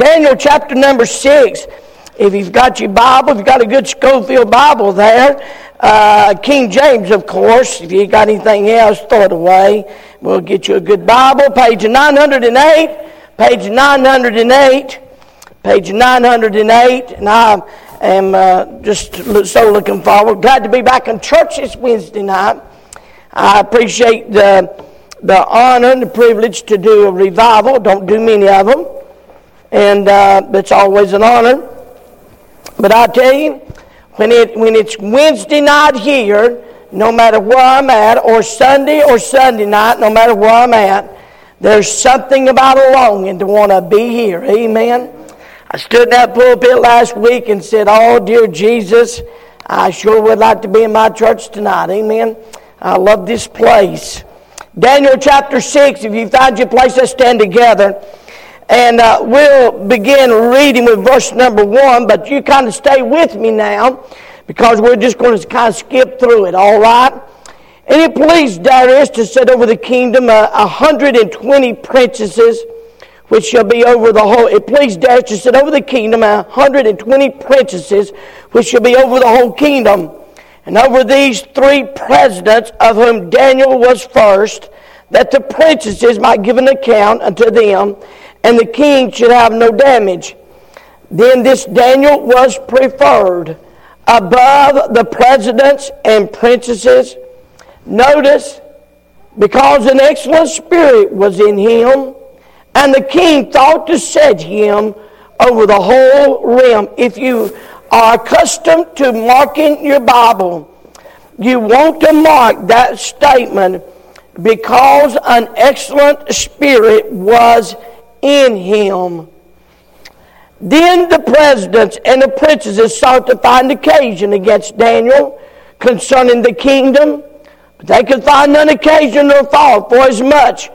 Daniel chapter number 6. If you've got your Bible, if you've got a good Scofield Bible there, uh, King James, of course. If you got anything else, throw it away. We'll get you a good Bible. Page 908. Page 908. Page 908. And I am uh, just so looking forward. Glad to be back in church this Wednesday night. I appreciate the, the honor and the privilege to do a revival. Don't do many of them. And uh, it's always an honor. But I tell you, when, it, when it's Wednesday night here, no matter where I'm at, or Sunday or Sunday night, no matter where I'm at, there's something about a longing to want to be here. Amen. I stood in that pulpit last week and said, Oh, dear Jesus, I sure would like to be in my church tonight. Amen. I love this place. Daniel chapter 6, if you find your place, let's stand together. And uh, we'll begin reading with verse number one, but you kind of stay with me now because we're just going to kind of skip through it, all right? And it pleased Darius to set over the kingdom a, a hundred and twenty princesses, which shall be over the whole. It pleased Darius to set over the kingdom a hundred and twenty princesses, which shall be over the whole kingdom. And over these three presidents, of whom Daniel was first, that the princesses might give an account unto them and the king should have no damage. Then this Daniel was preferred above the presidents and princesses. Notice, because an excellent spirit was in him, and the king thought to set him over the whole realm. If you are accustomed to marking your Bible, you want to mark that statement because an excellent spirit was in him. Then the presidents and the princes sought to find occasion against Daniel concerning the kingdom, but they could find none occasion or fault for as much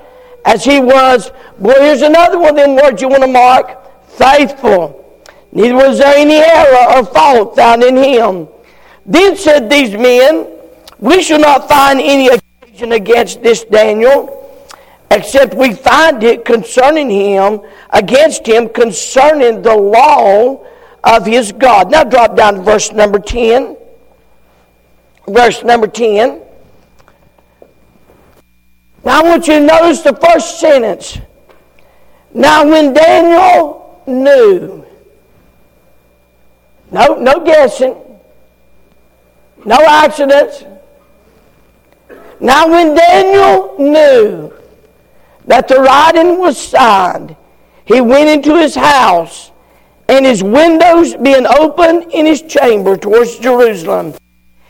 as he was. Boy, here's another one of them words you want to mark faithful. Neither was there any error or fault found in him. Then said these men, We shall not find any occasion against this Daniel except we find it concerning him, against him, concerning the law of his God. Now drop down to verse number 10. Verse number 10. Now I want you to notice the first sentence. Now when Daniel knew, no, no guessing, no accidents. Now when Daniel knew that the writing was signed, he went into his house, and his windows being open in his chamber towards Jerusalem,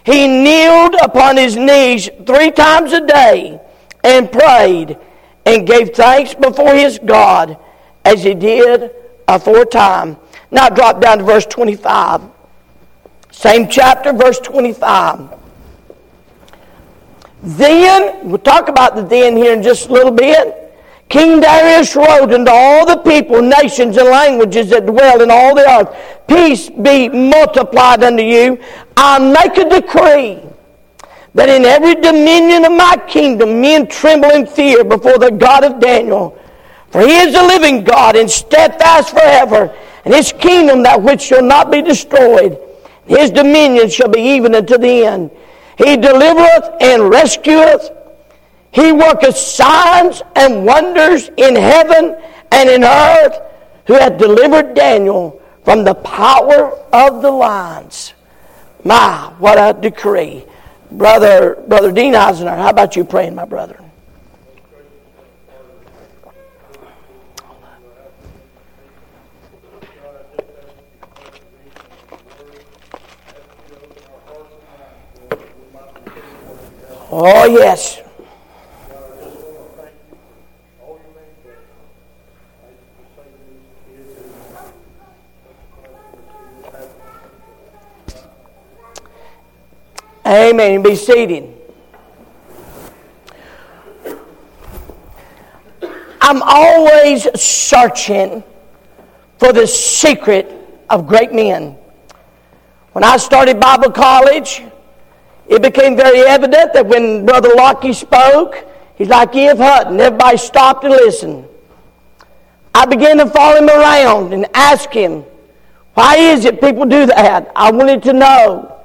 he kneeled upon his knees three times a day and prayed and gave thanks before his God as he did aforetime. Now drop down to verse 25. Same chapter, verse 25. Then, we'll talk about the then here in just a little bit. King Darius wrote unto all the people, nations, and languages that dwell in all the earth, Peace be multiplied unto you. I make a decree that in every dominion of my kingdom men tremble in fear before the God of Daniel. For he is a living God and steadfast forever, and his kingdom that which shall not be destroyed. His dominion shall be even unto the end. He delivereth and rescueth he worketh signs and wonders in heaven and in earth, who hath delivered Daniel from the power of the lions. My, what a decree. Brother, Brother Dean Eisenhower, how about you praying, my brother? Oh, yes. Amen. Be seated. I'm always searching for the secret of great men. When I started Bible college, it became very evident that when Brother Lockie spoke, he's like E.F. Hutton. Everybody stopped and listened. I began to follow him around and ask him, why is it people do that? I wanted to know.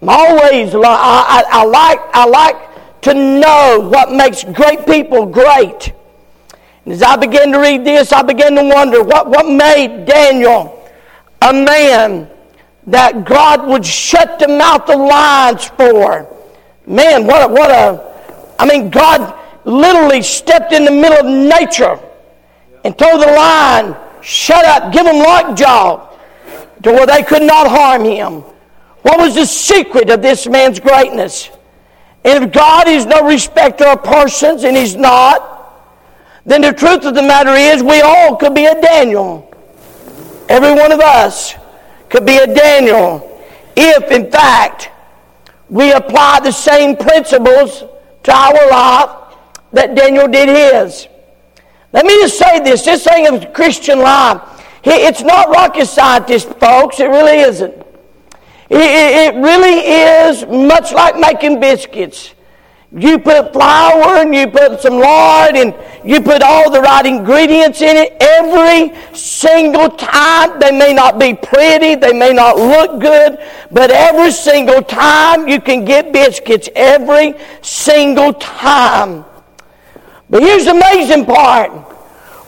I'm always, I, I, I like, I like to know what makes great people great. And as I began to read this, I began to wonder what, what made Daniel a man that God would shut the mouth of lions for. Man, what a, what a, I mean, God literally stepped in the middle of nature and told the lion, shut up, give him lockjaw to where they could not harm him. What was the secret of this man's greatness? And if God is no respecter of persons, and He's not, then the truth of the matter is we all could be a Daniel. Every one of us could be a Daniel if, in fact, we apply the same principles to our life that Daniel did his. Let me just say this this thing of Christian life, it's not rocket scientist, folks. It really isn't. It really is much like making biscuits. You put flour and you put some lard and you put all the right ingredients in it every single time. They may not be pretty, they may not look good, but every single time you can get biscuits every single time. But here's the amazing part.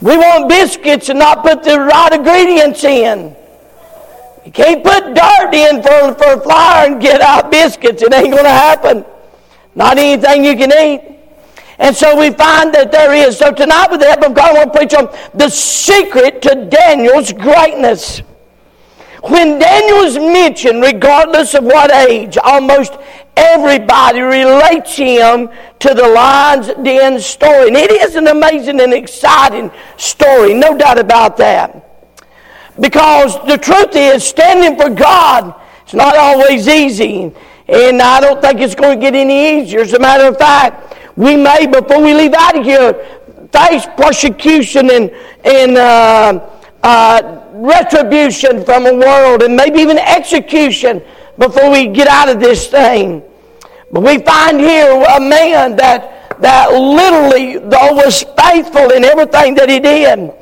We want biscuits and not put the right ingredients in. You can't put dirt in for, for flour and get out biscuits. It ain't going to happen. Not anything you can eat. And so we find that there is. So tonight, with the help of God, I want to preach on the secret to Daniel's greatness. When Daniel is mentioned, regardless of what age, almost everybody relates him to the lion's den story. And it is an amazing and exciting story, no doubt about that. Because the truth is, standing for God, is not always easy. And I don't think it's going to get any easier. As a matter of fact, we may, before we leave out of here, face persecution and, and uh, uh, retribution from the world and maybe even execution before we get out of this thing. But we find here a man that, that literally, though, was faithful in everything that he did.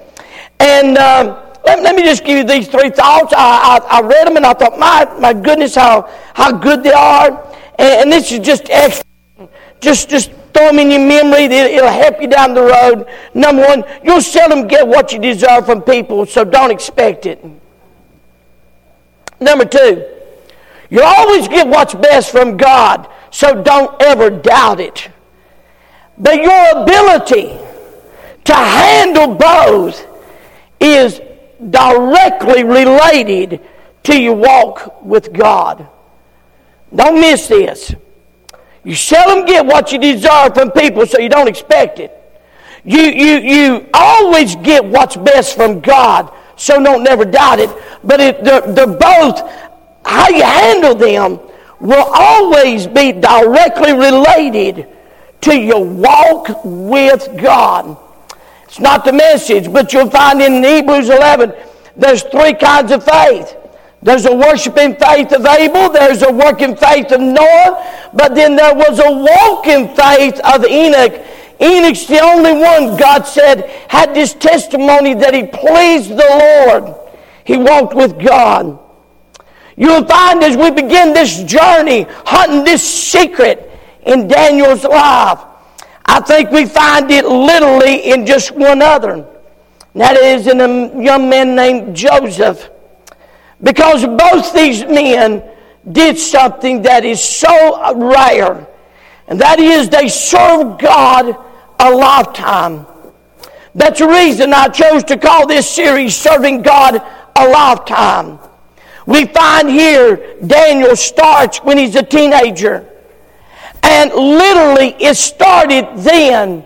And um, let, let, me just give you these three thoughts. I, I, I, read them and I thought, my, my goodness, how, how good they are. And, and this is just. Just, just throw them in your memory. It'll help you down the road. Number one, you'll seldom get what you deserve from people, so don't expect it. Number two, you'll always get what's best from God, so don't ever doubt it. But your ability to handle both is directly related to your walk with God. Don't miss this. You seldom get what you deserve from people, so you don't expect it. You, you, you always get what's best from God, so don't never doubt it. But it, they're, they're both, how you handle them will always be directly related to your walk with God. It's not the message, but you'll find in Hebrews 11, there's three kinds of faith. There's a worshiping faith of Abel, there's a working faith of Noah, but then there was a walking faith of Enoch. Enoch's the only one, God said, had this testimony that he pleased the Lord. He walked with God. You'll find as we begin this journey, hunting this secret in Daniel's life, I think we find it literally in just one other. That is in a young man named Joseph. Because both these men did something that is so rare, and that is they served God a lifetime. That's the reason I chose to call this series Serving God a Lifetime. We find here Daniel starts when he's a teenager. And literally, it started then.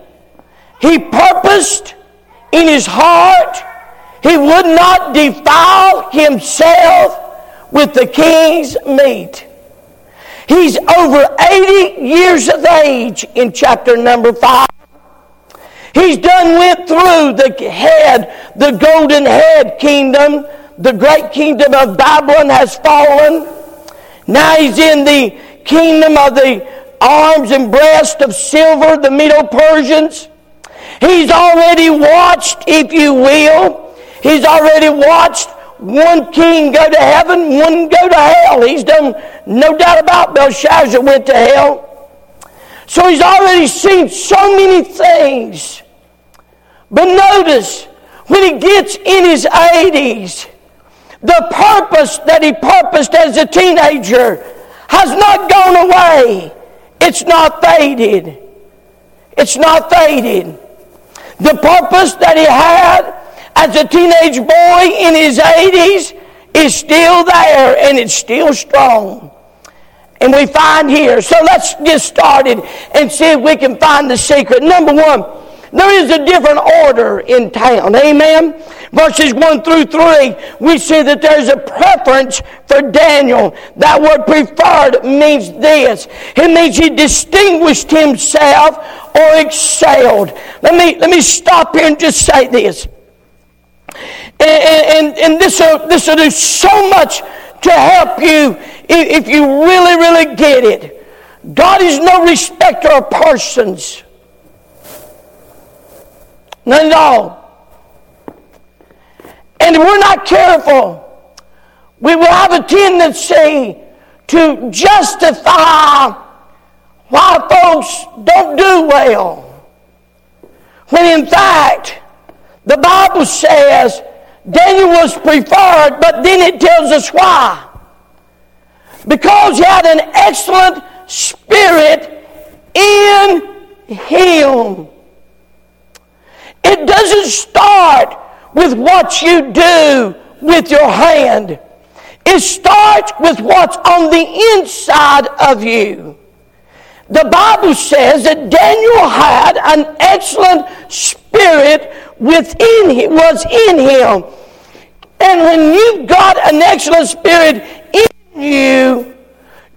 He purposed in his heart, he would not defile himself with the king's meat. He's over 80 years of age in chapter number 5. He's done went through the head, the golden head kingdom. The great kingdom of Babylon has fallen. Now he's in the kingdom of the arms and breast of silver, the Medo Persians. He's already watched, if you will, he's already watched one king go to heaven, one go to hell. He's done no doubt about Belshazzar went to hell. So he's already seen so many things. But notice, when he gets in his 80s, the purpose that he purposed as a teenager has not gone away. It's not faded. It's not faded. The purpose that he had as a teenage boy in his 80s is still there and it's still strong. And we find here. So let's get started and see if we can find the secret. Number one, there is a different order in town. Amen. Verses 1 through 3, we see that there's a preference for Daniel. That word preferred means this. It means he distinguished himself or excelled. Let me, let me stop here and just say this. And, and, and this, will, this will do so much to help you if you really, really get it. God is no respecter of persons. None at all. And if we're not careful, we will have a tendency to justify why folks don't do well. When in fact, the Bible says Daniel was preferred, but then it tells us why. Because he had an excellent spirit in him. It doesn't start with what you do with your hand. It starts with what's on the inside of you. The Bible says that Daniel had an excellent spirit within him, was in him. And when you've got an excellent spirit in you,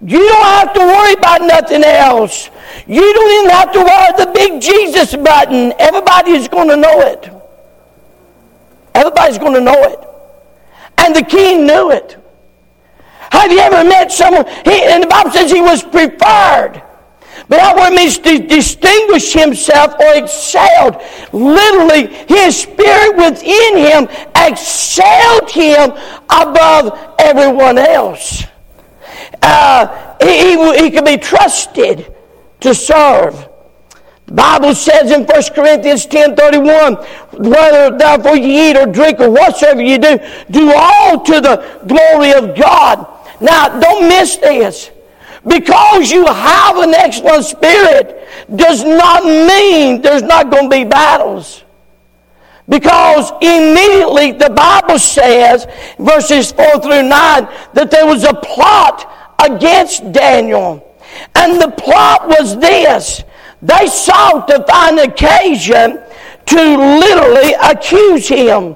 you don't have to worry about nothing else. You don't even have to wear the big Jesus button. Everybody's going to know it. Everybody's going to know it. And the king knew it. Have you ever met someone? He, and the Bible says he was preferred. But that word means to distinguish himself or excelled. Literally, his spirit within him excelled him above everyone else. Uh, he, he, he could be trusted to serve. The Bible says in 1 Corinthians 10 31, whether therefore you eat or drink or whatsoever you do, do all to the glory of God. Now, don't miss this. Because you have an excellent spirit does not mean there's not going to be battles. Because immediately the Bible says, verses 4 through 9, that there was a plot against Daniel. And the plot was this they sought to find occasion to literally accuse him.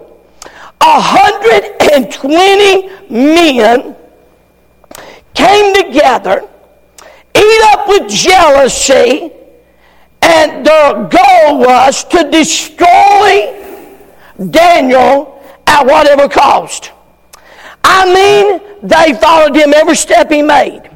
A 120 men came together, eat up with jealousy, and the goal was to destroy Daniel at whatever cost. I mean, they followed him every step he made.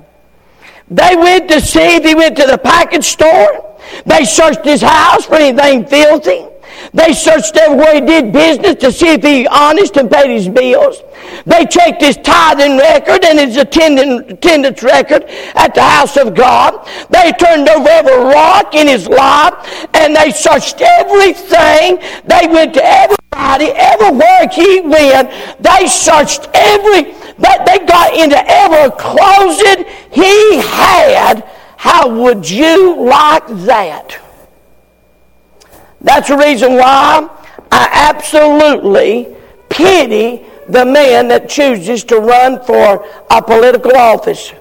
They went to see if he went to the package store. They searched his house for anything filthy. They searched everywhere he did business to see if he honest and paid his bills. They checked his tithing record and his attendance record at the house of God. They turned over every rock in his life and they searched everything. They went to everybody, everywhere he went. They searched every, but they got into every closet he had how would you like that? That's the reason why I absolutely pity the man that chooses to run for a political office.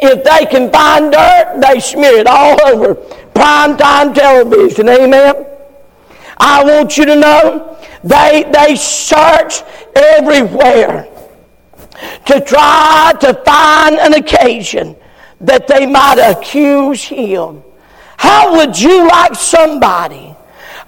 If they can find dirt, they smear it all over prime time television. Amen. I want you to know they, they search everywhere to try to find an occasion that they might accuse him. How would you like somebody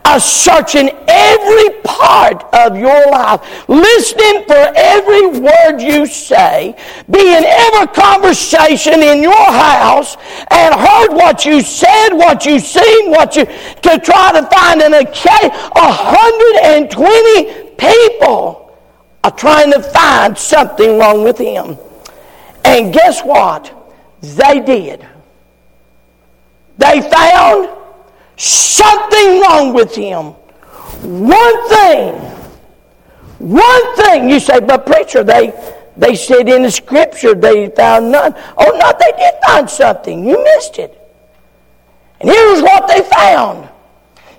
are searching every part of your life, listening for every word you say, be in every conversation in your house, and heard what you said, what you seen, what you to try to find an okay. 120 people are trying to find something wrong with him. And guess what? They did. They found something wrong with him. One thing. One thing. You say, but preacher, they they said in the scripture they found none. Oh no, they did find something. You missed it. And here's what they found.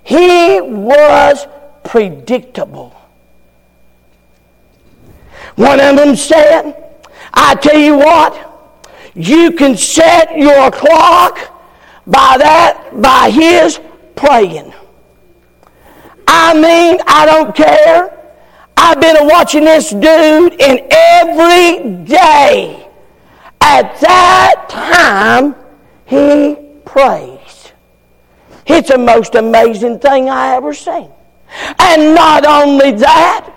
He was predictable. One of them said, I tell you what, you can set your clock by that, by his praying. I mean, I don't care. I've been watching this dude, and every day at that time, he prays. It's the most amazing thing I ever seen. And not only that,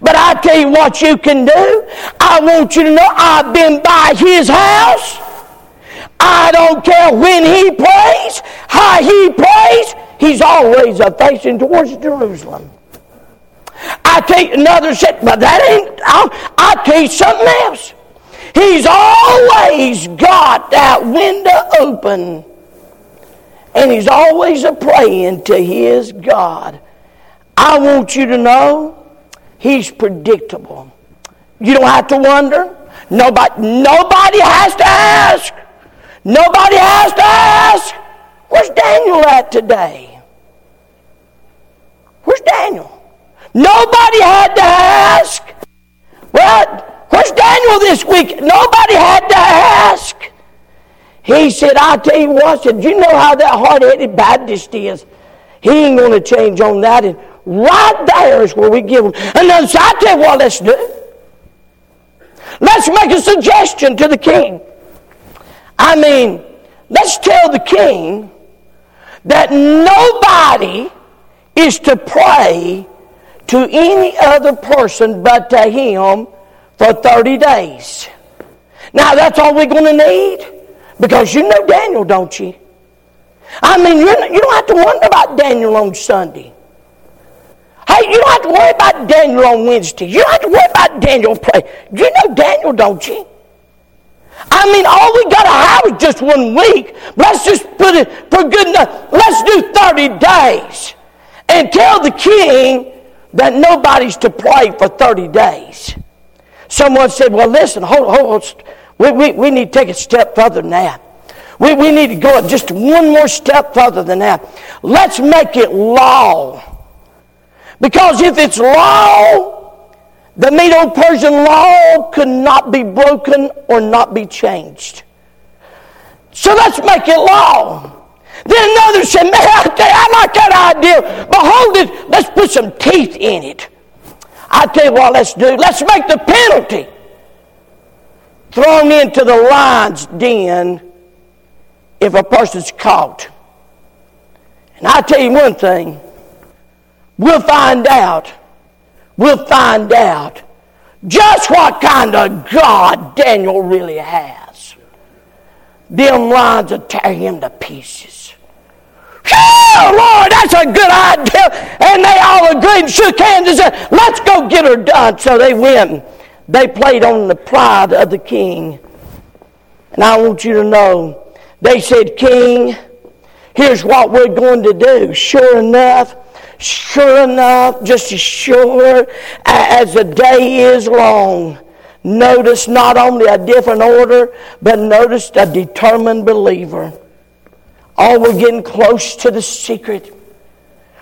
but I tell you what you can do. I want you to know I've been by his house. I don't care when he prays, how he prays. He's always facing towards Jerusalem. I tell you another set, but that ain't, I'll, I'll tell you something else. He's always got that window open. And he's always a praying to his God. I want you to know he's predictable. You don't have to wonder. Nobody, nobody has to ask. Nobody has to ask. Where's Daniel at today? Where's Daniel? Nobody had to ask. Well, where's Daniel this week? Nobody had to ask. He said, I'll tell you what, said, you know how that hard-headed Baptist is. He ain't going to change on that. And right there is where we give him. And then so I tell you what let's do. It. Let's make a suggestion to the king. I mean, let's tell the king that nobody is to pray to any other person but to him for 30 days. Now, that's all we're going to need because you know Daniel, don't you? I mean, you don't have to wonder about Daniel on Sunday. Hey, you don't have to worry about Daniel on Wednesday. You don't have to worry about Daniel pray. You know Daniel, don't you? I mean, all we got to have is just one week. Let's just put it for good enough. Let's do 30 days and tell the king that nobody's to pray for 30 days. Someone said, well, listen, hold, hold, hold. We, we, we need to take a step further than that. We, we need to go just one more step further than that. Let's make it law. Because if it's law, the Medo-Persian law could not be broken or not be changed. So let's make it law. Then another said, man, I like that idea. Behold it, let's put some teeth in it. I tell you what let's do. Let's make the penalty thrown into the lion's den if a person's caught. And I tell you one thing, we'll find out we'll find out just what kind of God Daniel really has. Them lions will tear him to pieces. Oh, Lord, that's a good idea. And they all agreed and shook hands and said, let's go get her done. So they went. They played on the pride of the king. And I want you to know, they said, King, here's what we're going to do. Sure enough, Sure enough, just as sure as the day is long, notice not only a different order, but notice a determined believer. Oh, we're getting close to the secret.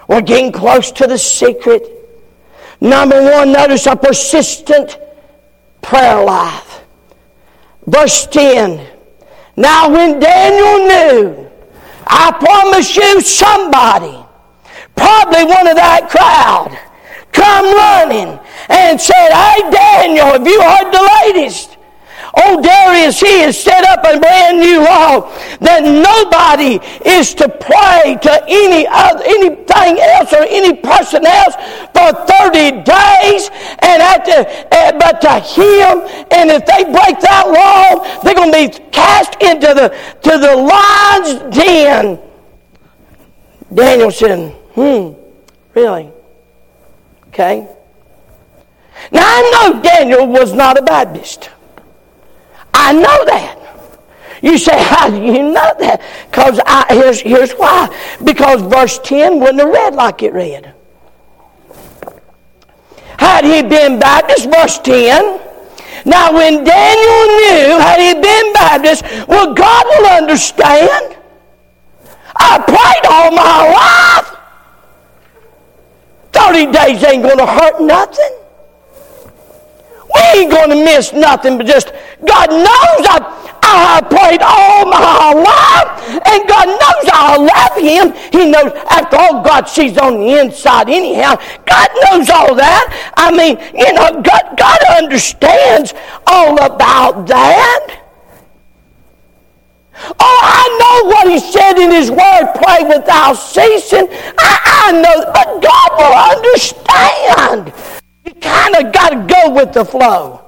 We're getting close to the secret. Number one, notice a persistent prayer life. Verse 10. Now, when Daniel knew, I promise you, somebody probably one of that crowd, come running and said, Hey, Daniel, have you heard the latest? Old Darius, he has set up a brand new law that nobody is to pray to any other, anything else or any person else for 30 days. And at the, uh, but to him, and if they break that law, they're going to be cast into the, to the lion's den. Daniel said, hmm, really? Okay. Now I know Daniel was not a Baptist. I know that. You say, how do you know that? Because here's, here's why. Because verse 10 wouldn't have read like it read. Had he been Baptist, verse 10, now when Daniel knew, had he been Baptist, well, God will understand. I prayed all my life. 30 days ain't going to hurt nothing. We ain't going to miss nothing but just, God knows I, I have prayed all my life, and God knows I love Him. He knows, after all, God sees on the inside anyhow. God knows all that. I mean, you know, God, God understands all about that. Oh, I know what he said in his word, pray without ceasing. I, I know, but God will understand. You kind of got to go with the flow.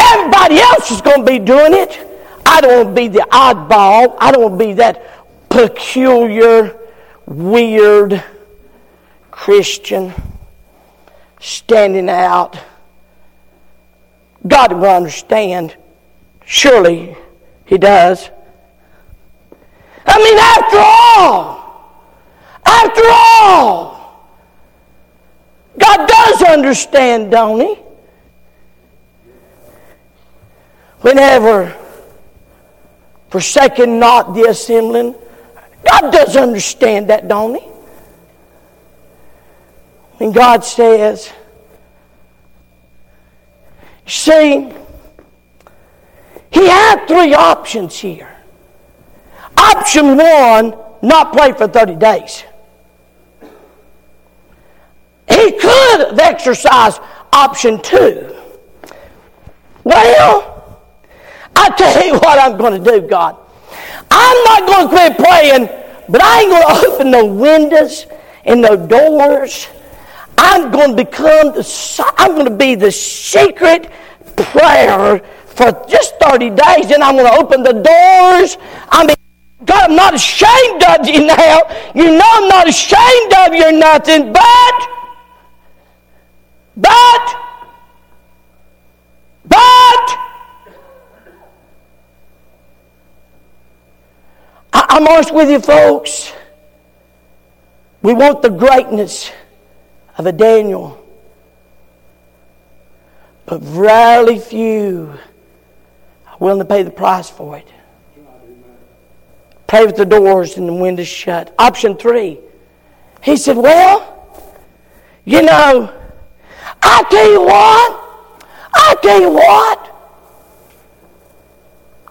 Everybody else is going to be doing it. I don't want to be the oddball. I don't want to be that peculiar, weird Christian standing out. God will understand. Surely He does. I mean, after all, after all, God does understand, don't He? Whenever forsaking not the assembling, God does understand that, don't He? When God says, see, He had three options here. Option one, not pray for 30 days. He could have exercised option two. Well, I tell you what I'm going to do, God. I'm not going to quit praying, but I ain't going to open no windows and no doors. I'm going to become the, I'm going to be the secret prayer for just 30 days, and I'm going to open the doors. I mean, God, I'm not ashamed of you now. You know I'm not ashamed of you or nothing, but but, but, I'm honest with you, folks. We want the greatness of a Daniel, but rarely few are willing to pay the price for it. Pray with the doors and the windows shut. Option three. He said, Well, you know, I tell you what, I tell you what,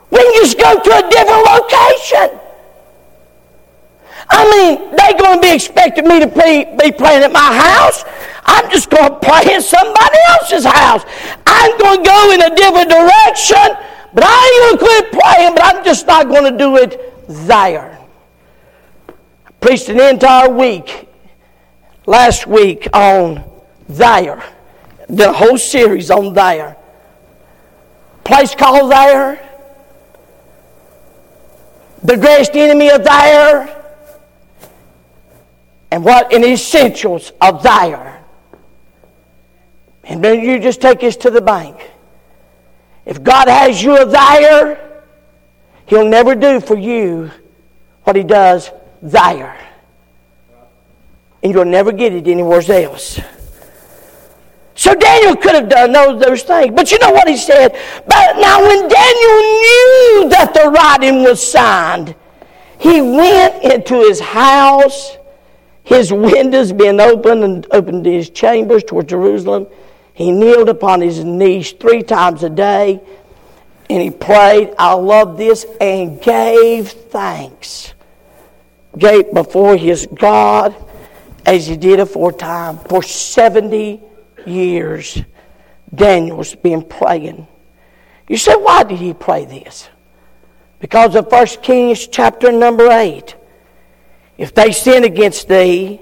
we can just go to a different location. I mean, they're going to be expecting me to be, be praying at my house. I'm just going to pray in somebody else's house. I'm going to go in a different direction, but I ain't going to quit praying, but I'm just not going to do it there. I preached an entire week last week on there did a whole series on there. Place called there. The greatest enemy of there. And what in essentials of there. And then you just take this to the bank. If God has you a there, He'll never do for you what He does there. And you'll never get it anywhere else. So Daniel could have done those, those things. But you know what he said? But now when Daniel knew that the writing was signed, he went into his house, his windows being open and opened his chambers toward Jerusalem. He kneeled upon his knees three times a day and he prayed. I love this and gave thanks. Gave before his God as he did aforetime for 70 years, Daniel's been praying. You say, why did he pray this? Because of 1 Kings chapter number 8. If they sin against thee,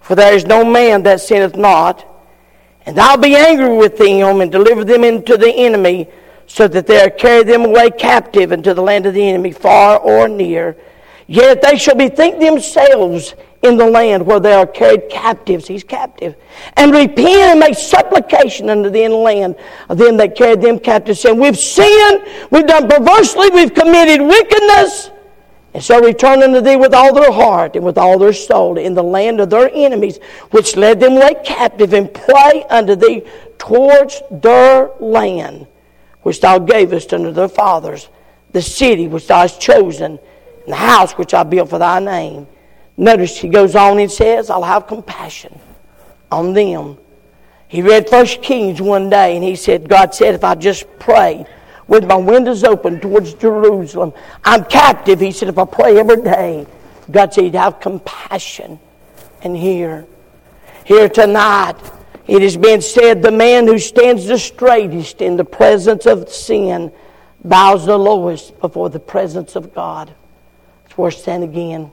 for there is no man that sinneth not, and I'll be angry with them and deliver them into the enemy, so that they are carried them away captive into the land of the enemy, far or near. Yet they shall bethink themselves in the land where they are carried captives. He's captive. And repent and make supplication unto the land of them that carried them captive, saying, We've sinned, we've done perversely, we've committed wickedness. And so return unto thee with all their heart and with all their soul in the land of their enemies, which led them away captive, and pray unto thee towards their land, which thou gavest unto their fathers, the city which thou hast chosen, and the house which I built for thy name. Notice he goes on and says, I'll have compassion on them. He read First Kings one day, and he said, God said, if I just prayed, with my windows open towards Jerusalem. I'm captive. He said, if I pray every day, God said, He'd have compassion. And here, here tonight, it has been said, the man who stands the straightest in the presence of sin bows the lowest before the presence of God. It's worth saying again.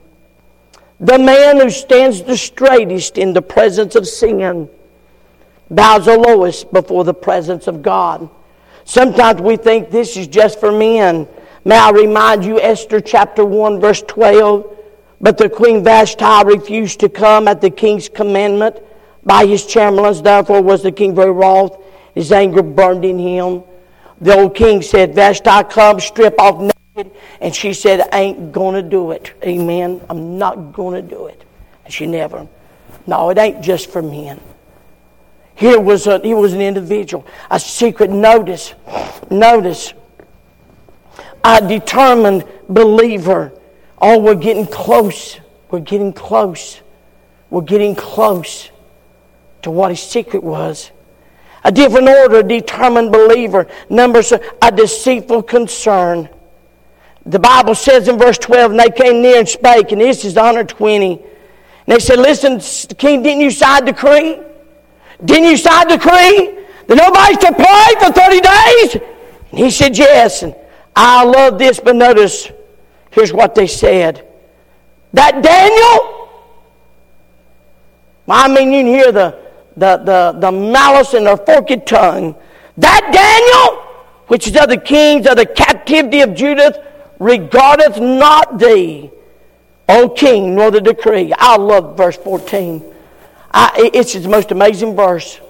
The man who stands the straightest in the presence of sin bows the lowest before the presence of God. Sometimes we think this is just for men. May I remind you, Esther chapter 1, verse 12. But the queen Vashti refused to come at the king's commandment by his chamberlains. Therefore was the king very wroth. His anger burned in him. The old king said, Vashti, come, strip off naked. And she said, I ain't going to do it. Amen. I'm not going to do it. And she never. No, it ain't just for men. Here was a, he was an individual, a secret notice. Notice, a determined believer. Oh, we're getting close. We're getting close. We're getting close to what his secret was. A different order, a determined believer. Numbers, a deceitful concern. The Bible says in verse 12, and they came near and spake, and this is 120. And they said, Listen, King, didn't you sign decree? Didn't you sign decree that nobody's to pray for 30 days? And he said, Yes. And I love this, but notice, here's what they said. That Daniel, I mean, you can hear the, the, the, the malice in their forked tongue. That Daniel, which is of the kings of the captivity of Judah, regardeth not thee, O king, nor the decree. I love verse 14. I, it's the most amazing verse.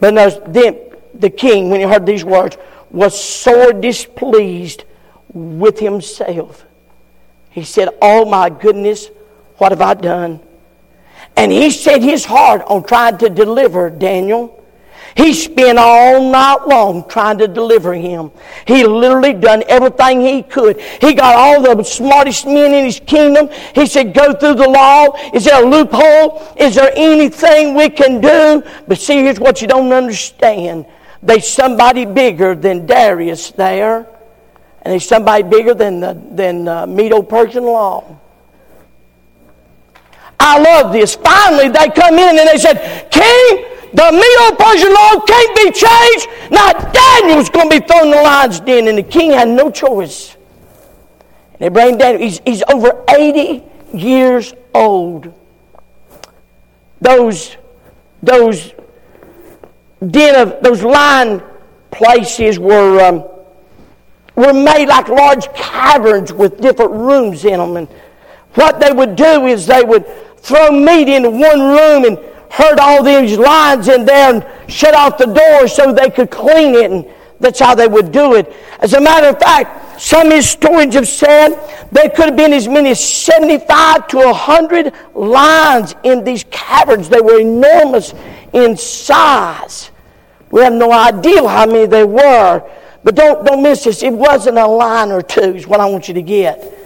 But no, then the king, when he heard these words, was sore displeased with himself. He said, Oh my goodness, what have I done? And he set his heart on trying to deliver Daniel. He spent all night long trying to deliver him. He literally done everything he could. He got all the smartest men in his kingdom. He said, go through the law. Is there a loophole? Is there anything we can do? But see, here's what you don't understand. There's somebody bigger than Darius there. And there's somebody bigger than the, than the Medo-Persian law. I love this. Finally, they come in and they said, King, the Medo-Persian law can't be changed. Now Daniel's going to be thrown in the lion's den, and the king had no choice. And they bring Daniel. He's, he's over 80 years old. Those, those den of those lion places were um, were made like large caverns with different rooms in them. And what they would do is they would throw meat into one room and herd all these lions in there and shut off the doors so they could clean it. And that's how they would do it. As a matter of fact, some historians have said there could have been as many as 75 to 100 lions in these caverns. They were enormous in size. We have no idea how many they were. But don't, don't miss this. It wasn't a lion or two, is what I want you to get.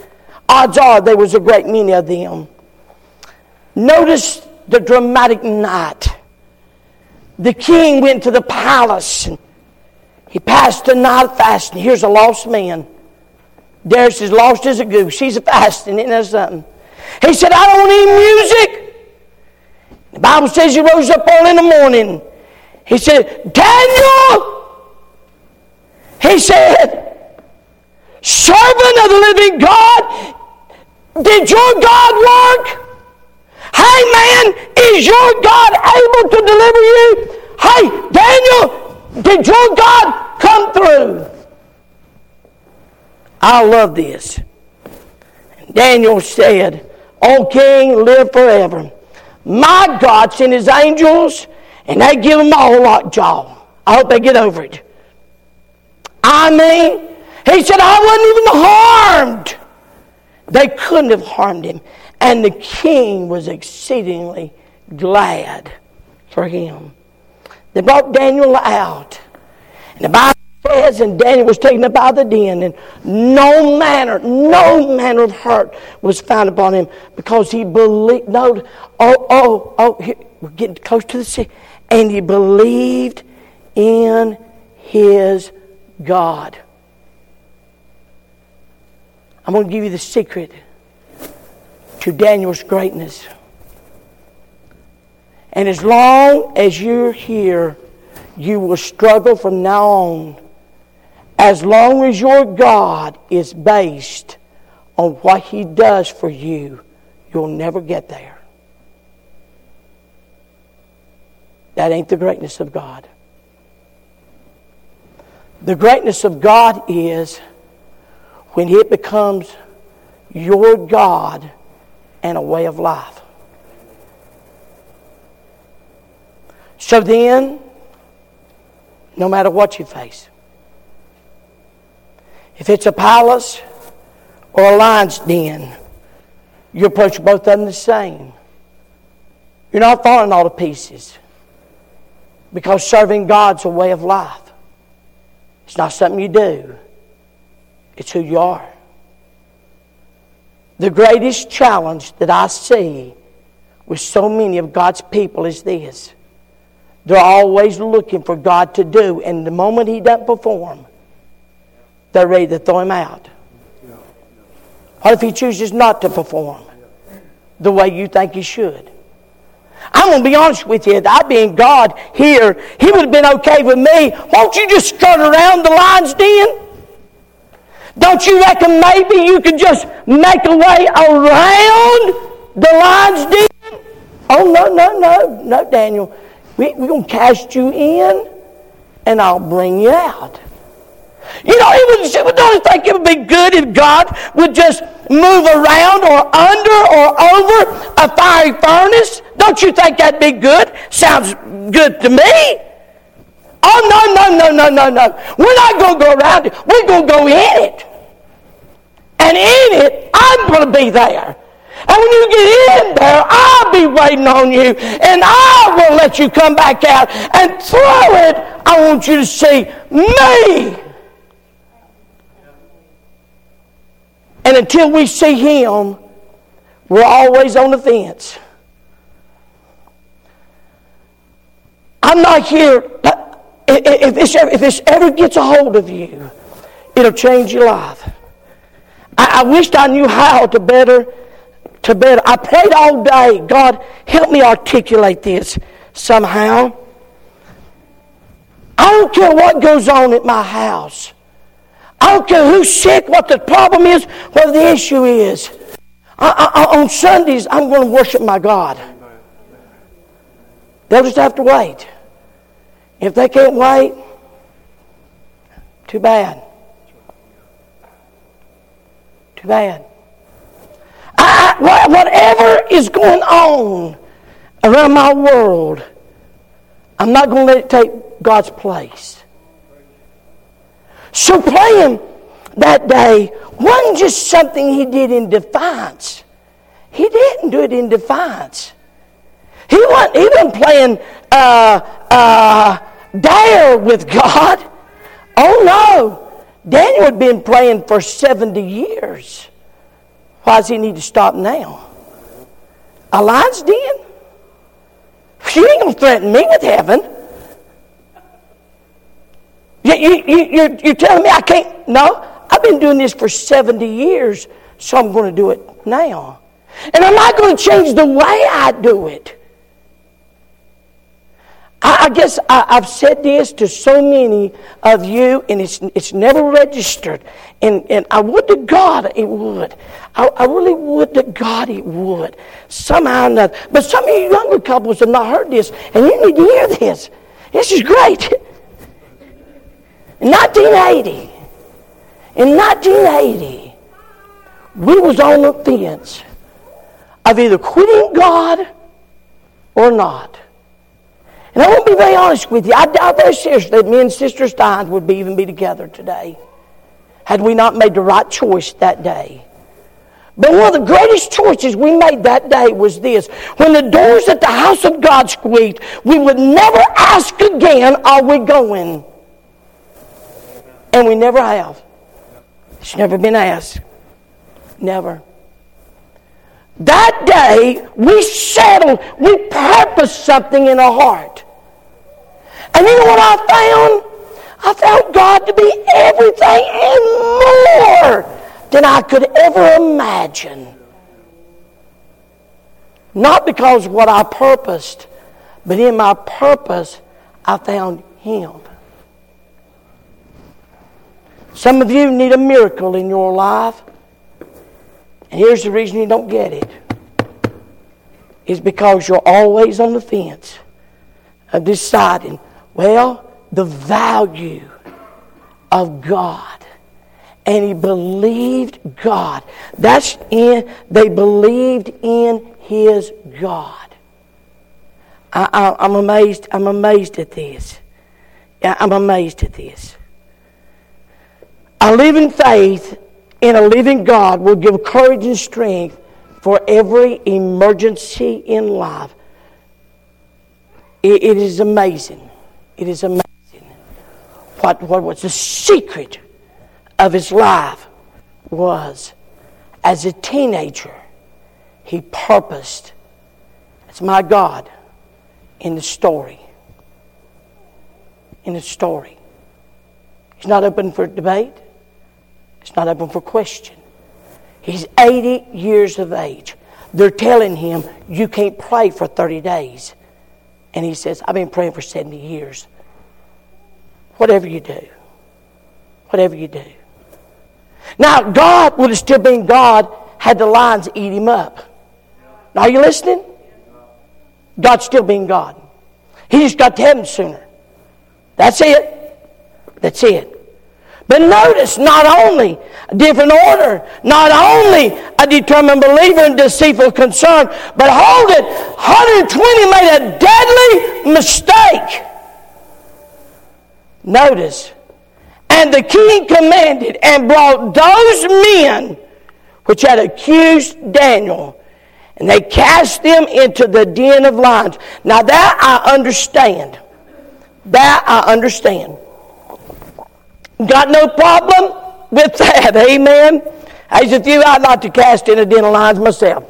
Odds are there was a great many of them. Notice the dramatic night. The king went to the palace and he passed the night fasting. Here's a lost man. Darius is lost as a goose. He's a fasting, isn't something? He said, I don't need music. The Bible says he rose up early in the morning. He said, Daniel! He said, Servant of the living God, did your God work? Hey man, is your God able to deliver you? Hey, Daniel, did your God come through? I love this. Daniel said, O king, live forever. My God sent his angels and they give them all lockjaw. I hope they get over it. I mean, he said, I wasn't even harmed. They couldn't have harmed him. And the king was exceedingly glad for him. They brought Daniel out. And the Bible says, and Daniel was taken up out of the den, and no manner, no manner of hurt was found upon him because he believed. No, oh, oh, oh, here, we're getting close to the sea. And he believed in his God. I'm going to give you the secret to Daniel's greatness. And as long as you're here, you will struggle from now on. As long as your God is based on what He does for you, you'll never get there. That ain't the greatness of God. The greatness of God is when it becomes your God and a way of life. So then, no matter what you face, if it's a palace or a lion's den, you approach both of them the same. You're not falling all to pieces because serving God's a way of life. It's not something you do, it's who you are. The greatest challenge that I see with so many of God's people is this. They're always looking for God to do, and the moment He doesn't perform, they're ready to throw Him out. What if He chooses not to perform the way you think He should? I'm going to be honest with you. If I being God here, He would have been okay with me. Won't you just skirt around the lion's den? Don't you reckon maybe you could just make a way around the lion's den? Oh, no, no, no, no, Daniel. We, we're going to cast you in, and I'll bring you out. You know, it would, don't you think it would be good if God would just move around or under or over a fiery furnace? Don't you think that'd be good? Sounds good to me. Oh, no, no, no, no, no, no. We're not going to go around it. We're going to go in it. And in it, I'm going to be there. And when you get in there, I'll be waiting on you. And I will let you come back out and through it. I want you to see me. And until we see Him, we're always on the fence. I'm not here. If this, if this ever gets a hold of you, it'll change your life. I, I wished I knew how to better, to better. I prayed all day. God, help me articulate this somehow. I don't care what goes on at my house. I don't care who's sick, what the problem is, what the issue is. I, I, on Sundays, I'm going to worship my God. They'll just have to wait. If they can't wait, too bad. Too bad. I, whatever is going on around my world, I'm not going to let it take God's place. So playing that day wasn't just something he did in defiance. He didn't do it in defiance. He wasn't, he wasn't playing uh, uh, dare with God. Oh no. Daniel had been playing for 70 years. Why does he need to stop now? A lion's den? You ain't going to threaten me with heaven. You, you, you, you're, you're telling me I can't? No, I've been doing this for 70 years, so I'm going to do it now. And I'm not going to change the way I do it. I, I guess I, have said this to so many of you, and it's, it's never registered. And, and I would to God it would. I, I really would to God it would. Somehow or another. But some of you younger couples have not heard this, and you need to hear this. This is great. In 1980, in 1980, we was on the fence of either quitting God or not. And I want to be very honest with you. I doubt very seriously that me and Sister Stein would be, even be together today had we not made the right choice that day. But one of the greatest choices we made that day was this. When the doors at the house of God squeaked, we would never ask again, Are we going? And we never have. It's never been asked. Never. That day, we settled, we purposed something in our heart. And you know what I found? I found God to be everything and more than I could ever imagine. Not because of what I purposed, but in my purpose, I found Him. Some of you need a miracle in your life. And here's the reason you don't get it. Is because you're always on the fence of deciding, well, the value of God. And he believed God. That's in, they believed in his God. I, am amazed, I'm amazed at this. I'm amazed at this. A living faith in a living God will give courage and strength for every emergency in life. it, it is amazing. It is amazing what, what was the secret of his life was as a teenager he purposed as my God in the story. In the story. He's not open for debate. It's not open for question. He's 80 years of age. They're telling him, You can't pray for 30 days. And he says, I've been praying for 70 years. Whatever you do, whatever you do. Now, God would have still been God had the lions eat him up. Now, are you listening? God's still being God. He just got to heaven sooner. That's it. That's it. But notice, not only a different order, not only a determined believer and deceitful concern, but hold it, 120 made a deadly mistake. Notice, and the king commanded and brought those men which had accused Daniel, and they cast them into the den of lions. Now that I understand. That I understand. Got no problem with that. Amen. As a few I'd like to cast in a den of lions myself.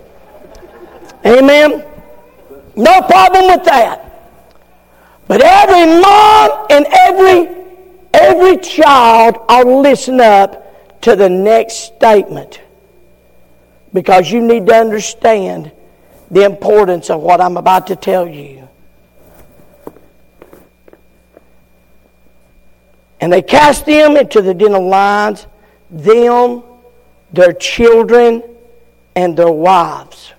Amen. No problem with that. But every mom and every every child ought to listen up to the next statement. Because you need to understand the importance of what I'm about to tell you. And they cast them into the den of lions, them, their children, and their wives.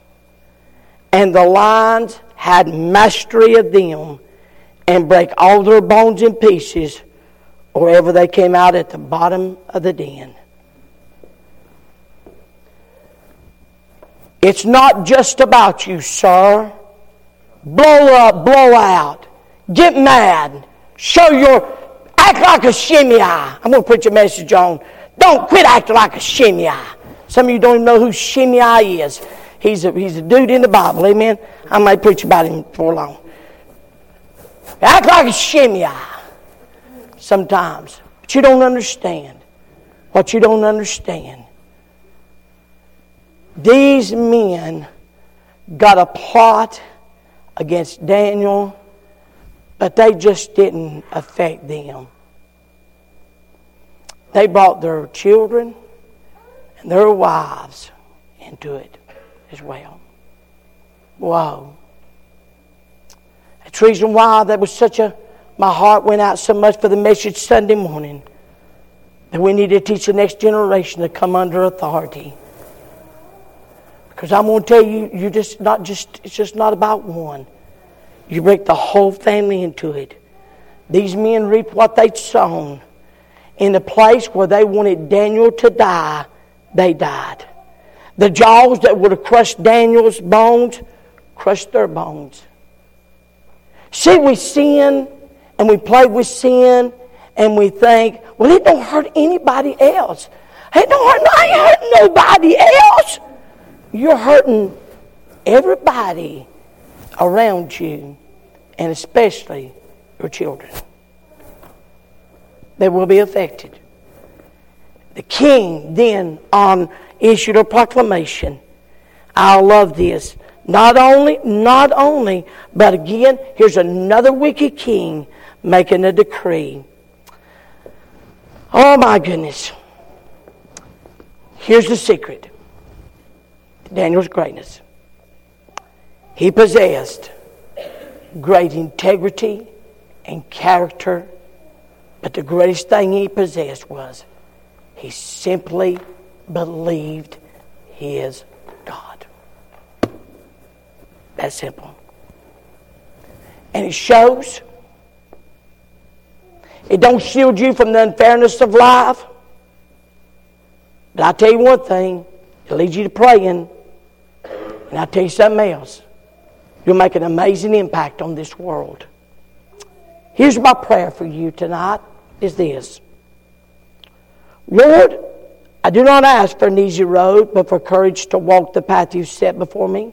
And the lions had mastery of them and break all their bones in pieces wherever they came out at the bottom of the den. It's not just about you, sir. Blow up, blow out, get mad, show your Act like a Shimei. I'm going to put your message on. Don't quit acting like a Shimei. Some of you don't even know who Shimei is. He's a, he's a dude in the Bible, amen? I might preach about him for long. Act like a Shimei sometimes. But you don't understand what you don't understand. These men got a plot against Daniel, but they just didn't affect them. They brought their children and their wives into it as well. Wow. That's the reason why that was such a, my heart went out so much for the message Sunday morning. That we need to teach the next generation to come under authority. Because I'm going to tell you, you just not just it's just not about one. You break the whole family into it. These men reaped what they'd sown. In the place where they wanted Daniel to die, they died. The jaws that would have crushed Daniel's bones crushed their bones. See, we sin and we play with sin and we think, well, it don't hurt anybody else. It don't hurt, I ain't hurting nobody else. You're hurting everybody around you and especially your children. They will be affected. The king then on issued a proclamation. I love this. Not only, not only, but again, here's another wicked king making a decree. Oh my goodness. Here's the secret Daniel's greatness. He possessed great integrity and character, but the greatest thing he possessed was he simply believed his God. That simple. And it shows. It don't shield you from the unfairness of life. But I tell you one thing, it leads you to praying. And I tell you something else. You'll make an amazing impact on this world. Here's my prayer for you tonight is this. Lord, I do not ask for an easy road, but for courage to walk the path you've set before me.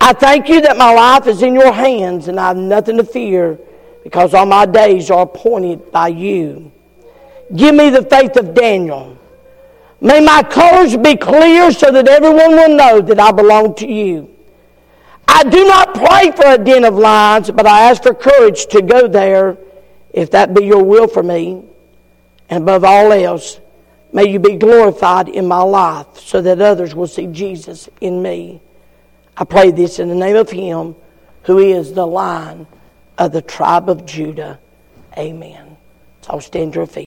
I thank you that my life is in your hands and I have nothing to fear because all my days are appointed by you. Give me the faith of Daniel. May my colors be clear so that everyone will know that I belong to you. I do not pray for a den of lions, but I ask for courage to go there if that be your will for me. And above all else, may you be glorified in my life so that others will see Jesus in me. I pray this in the name of Him who is the Lion of the tribe of Judah. Amen. So stand your feet.